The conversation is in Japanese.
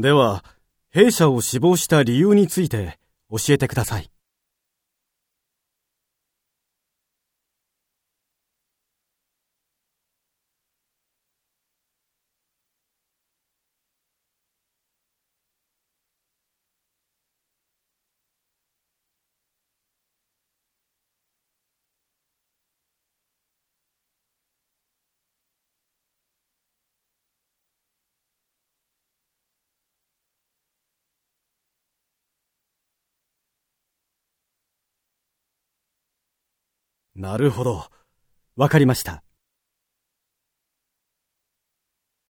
では、弊社を死亡した理由について教えてください。なるほど。わかりました。